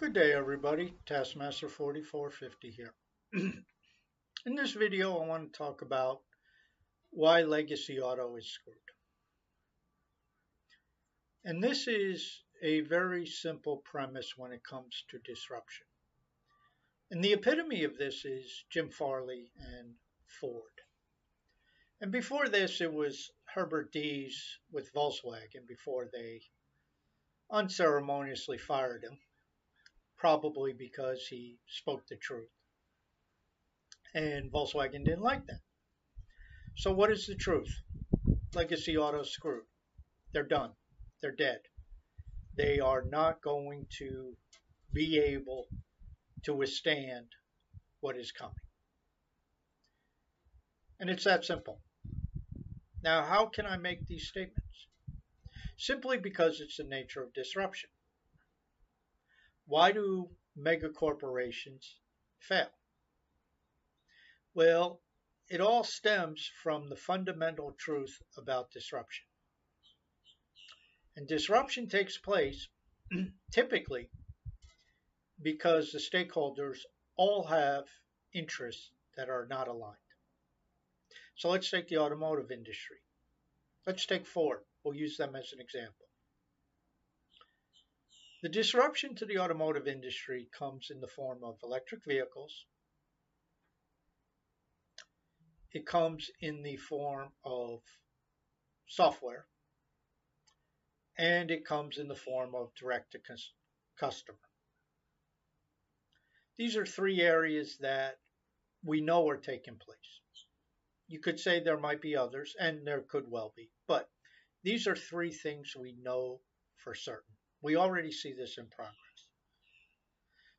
Good day everybody, Taskmaster 4450 here. In this video I want to talk about why legacy auto is screwed. And this is a very simple premise when it comes to disruption. And the epitome of this is Jim Farley and Ford. And before this it was Herbert Diess with Volkswagen before they unceremoniously fired him probably because he spoke the truth. And Volkswagen didn't like that. So, what is the truth? Legacy Auto screwed. They're done. They're dead. They are not going to be able to withstand what is coming. And it's that simple. Now, how can I make these statements? Simply because it's the nature of disruption. Why do mega corporations fail? Well, it all stems from the fundamental truth about disruption. And disruption takes place typically because the stakeholders all have interests that are not aligned. So let's take the automotive industry. Let's take Ford. We'll use them as an example. The disruption to the automotive industry comes in the form of electric vehicles. It comes in the form of software. And it comes in the form of direct to customer. These are three areas that we know are taking place. You could say there might be others, and there could well be, but these are three things we know for certain. We already see this in progress.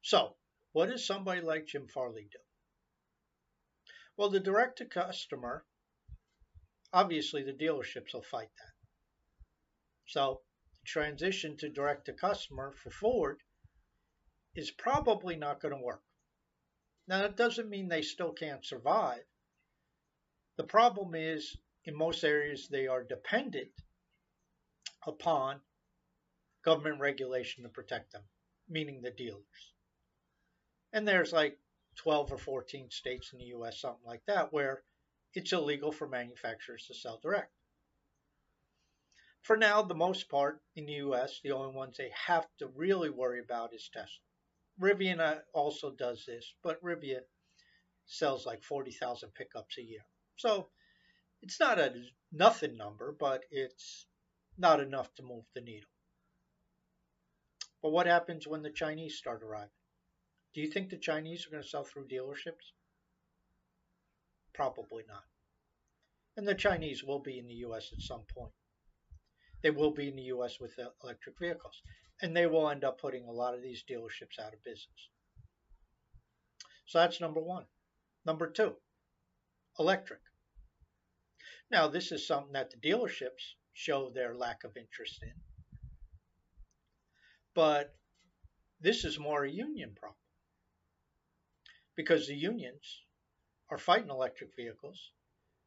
So, what does somebody like Jim Farley do? Well, the direct to customer, obviously the dealerships will fight that. So, the transition to direct to customer for Ford is probably not going to work. Now, that doesn't mean they still can't survive. The problem is, in most areas, they are dependent upon government regulation to protect them, meaning the dealers. And there's like 12 or 14 states in the US, something like that, where it's illegal for manufacturers to sell direct. For now, the most part in the US, the only ones they have to really worry about is Tesla. Rivian uh, also does this, but Rivian sells like 40,000 pickups a year. So it's not a nothing number, but it's not enough to move the needle. But what happens when the Chinese start arriving? Do you think the Chinese are going to sell through dealerships? Probably not. And the Chinese will be in the US at some point. They will be in the US with electric vehicles. And they will end up putting a lot of these dealerships out of business. So that's number one. Number two, electric. Now, this is something that the dealerships show their lack of interest in. But this is more a union problem because the unions are fighting electric vehicles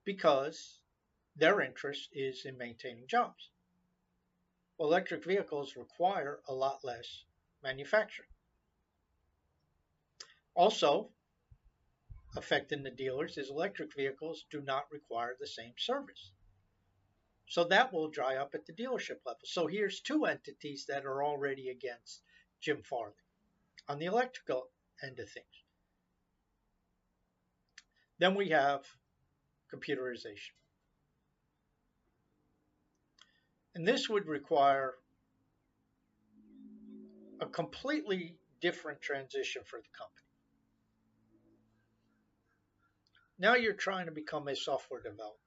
because their interest is in maintaining jobs. Well, electric vehicles require a lot less manufacturing. Also, affecting the dealers is electric vehicles do not require the same service. So that will dry up at the dealership level. So here's two entities that are already against Jim Farley on the electrical end of things. Then we have computerization. And this would require a completely different transition for the company. Now you're trying to become a software developer.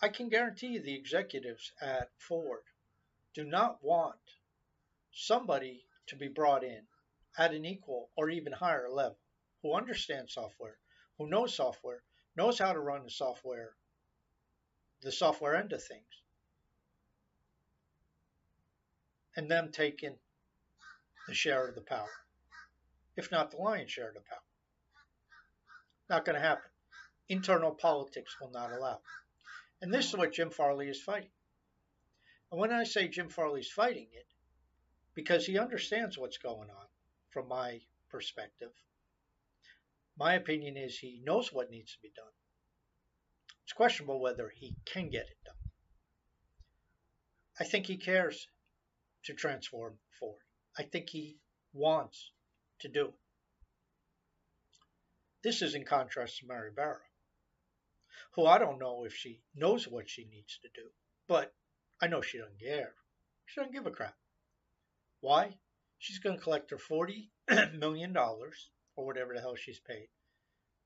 I can guarantee you the executives at Ford do not want somebody to be brought in at an equal or even higher level who understands software, who knows software, knows how to run the software, the software end of things, and them taking the share of the power, if not the lion's share of the power. Not going to happen. Internal politics will not allow. And this is what Jim Farley is fighting. And when I say Jim Farley is fighting it, because he understands what's going on from my perspective. My opinion is he knows what needs to be done. It's questionable whether he can get it done. I think he cares to transform Ford. I think he wants to do it. This is in contrast to Mary Barra, who I don't know if she knows what she needs to do, but I know she doesn't care. She doesn't give a crap. Why? She's going to collect her $40 million or whatever the hell she's paid.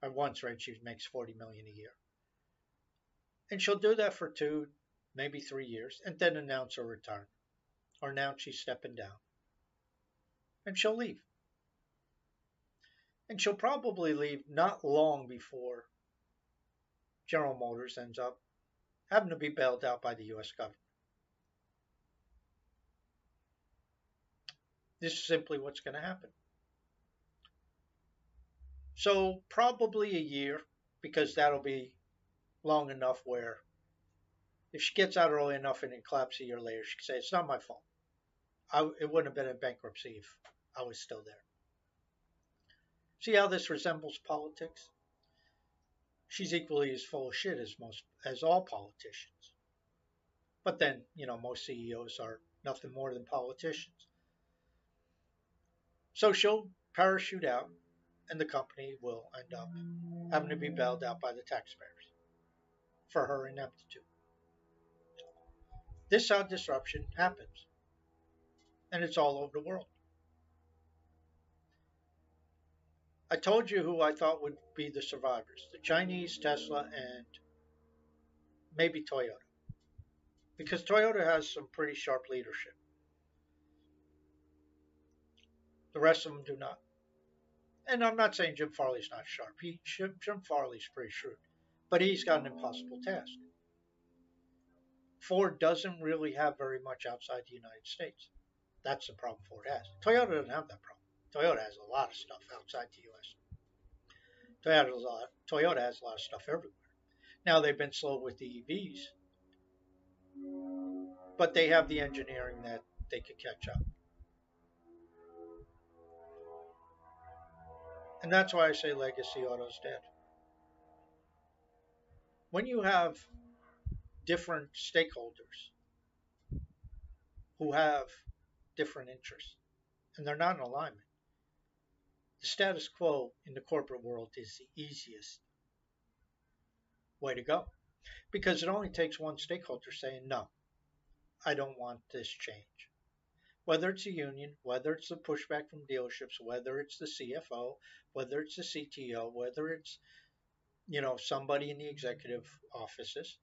At once right? she makes 40 million a year. And she'll do that for two, maybe three years, and then announce her retirement or announce she's stepping down. And she'll leave. And she'll probably leave not long before General Motors ends up having to be bailed out by the U.S. government. This is simply what's going to happen. So, probably a year, because that'll be long enough where if she gets out early enough and it collapses a year later, she can say, It's not my fault. I, it wouldn't have been in bankruptcy if I was still there. See how this resembles politics? She's equally as full of shit as most as all politicians. But then, you know, most CEOs are nothing more than politicians. So she'll parachute out and the company will end up having to be bailed out by the taxpayers for her ineptitude. This how disruption happens. And it's all over the world. I told you who I thought would be the survivors the Chinese, Tesla, and maybe Toyota. Because Toyota has some pretty sharp leadership. The rest of them do not. And I'm not saying Jim Farley's not sharp. He, Jim, Jim Farley's pretty shrewd. But he's got an impossible task. Ford doesn't really have very much outside the United States. That's the problem Ford has. Toyota doesn't have that problem. Toyota has a lot of stuff outside the U.S. Toyota has a lot, Toyota has a lot of stuff everywhere. Now they've been slow with the EVs, but they have the engineering that they could catch up. And that's why I say legacy auto's dead. When you have different stakeholders who have different interests and they're not in alignment, the status quo in the corporate world is the easiest way to go because it only takes one stakeholder saying, no, I don't want this change. Whether it's a union, whether it's the pushback from dealerships, whether it's the CFO, whether it's the CTO, whether it's you know somebody in the executive offices,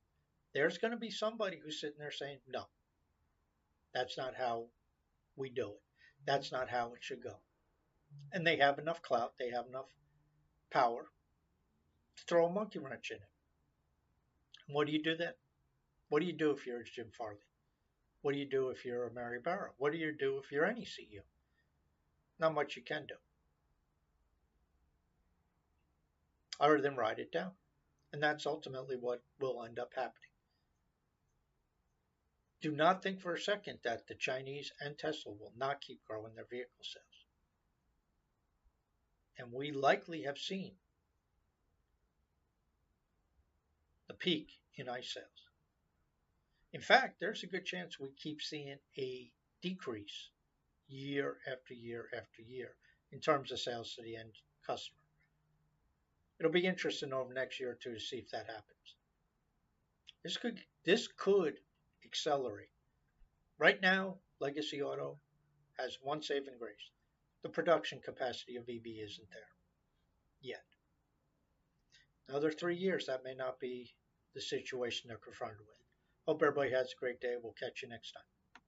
there's going to be somebody who's sitting there saying, no, that's not how we do it. That's not how it should go and they have enough clout, they have enough power to throw a monkey wrench in it. And what do you do then? What do you do if you're Jim Farley? What do you do if you're a Mary Barra? What do you do if you're any CEO? Not much you can do. Other than write it down. And that's ultimately what will end up happening. Do not think for a second that the Chinese and Tesla will not keep growing their vehicle sales and we likely have seen the peak in ICE sales. In fact, there's a good chance we keep seeing a decrease year after year after year in terms of sales to the end customer. It'll be interesting over next year or two to see if that happens. This could this could accelerate. Right now, Legacy Auto has one saving grace the production capacity of EV isn't there yet. Another three years, that may not be the situation they're confronted with. Hope everybody has a great day. We'll catch you next time.